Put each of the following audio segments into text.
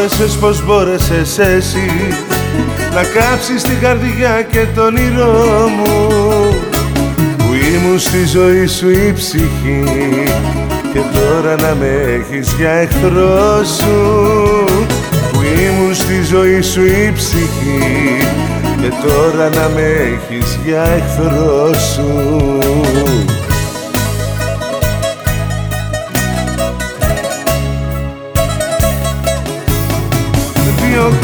μπόρεσες, πως μπόρεσες εσύ να κάψεις την καρδιά και τον ήρω μου που ήμουν στη ζωή σου η ψυχή και τώρα να με έχεις για εχθρό σου που ήμουν στη ζωή σου η ψυχή και τώρα να με έχεις για εχθρό σου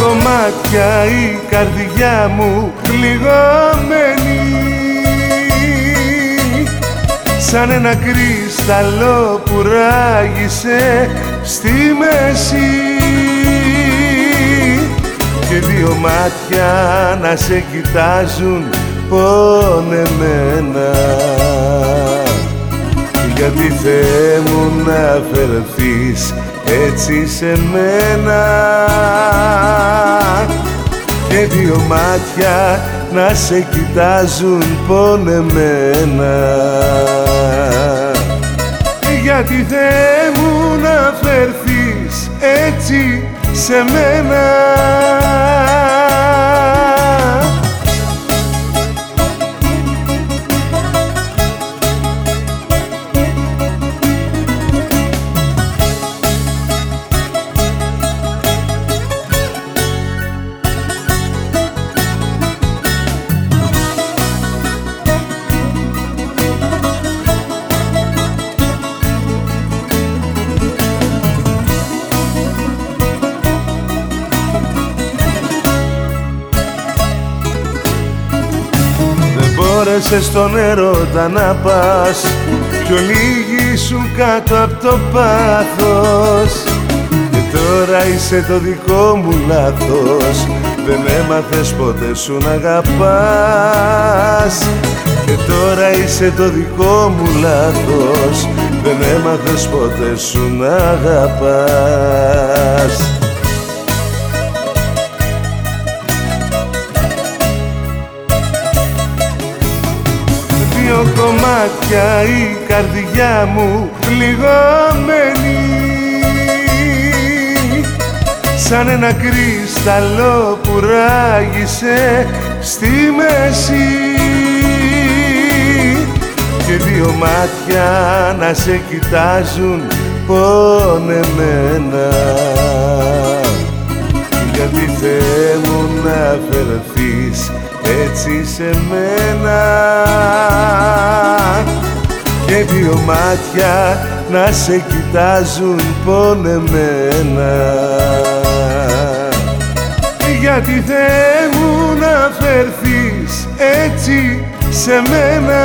κομμάτια η καρδιά μου πληγωμένη. Σαν ένα κρυσταλλό που ράγισε στη μέση. Και δύο μάτια να σε κοιτάζουν πονεμένα γιατί Θεέ μου να φερθείς έτσι σε μένα. Και δύο μάτια να σε κοιτάζουν πονεμένα. Γιατί Θεέ μου να φερθείς έτσι σε μένα μπόρεσες στον έρωτα να πας πιο λίγοι σου κάτω από το πάθος. Και τώρα είσαι το δικό μου λάθος δεν έμαθες ποτέ σου να αγαπάς. Και τώρα είσαι το δικό μου λάθος δεν έμαθες ποτέ σου να αγαπάς κομμάτια η καρδιά μου πληγωμένη. Σαν ένα κρυσταλλό που ράγισε στη μέση. Και δύο μάτια να σε κοιτάζουν πονεμένα γιατί Θεέ μου να φερθείς έτσι σε μένα. Και δύο μάτια να σε κοιτάζουν πονεμένα γιατί Θεέ μου να φερθείς έτσι σε μένα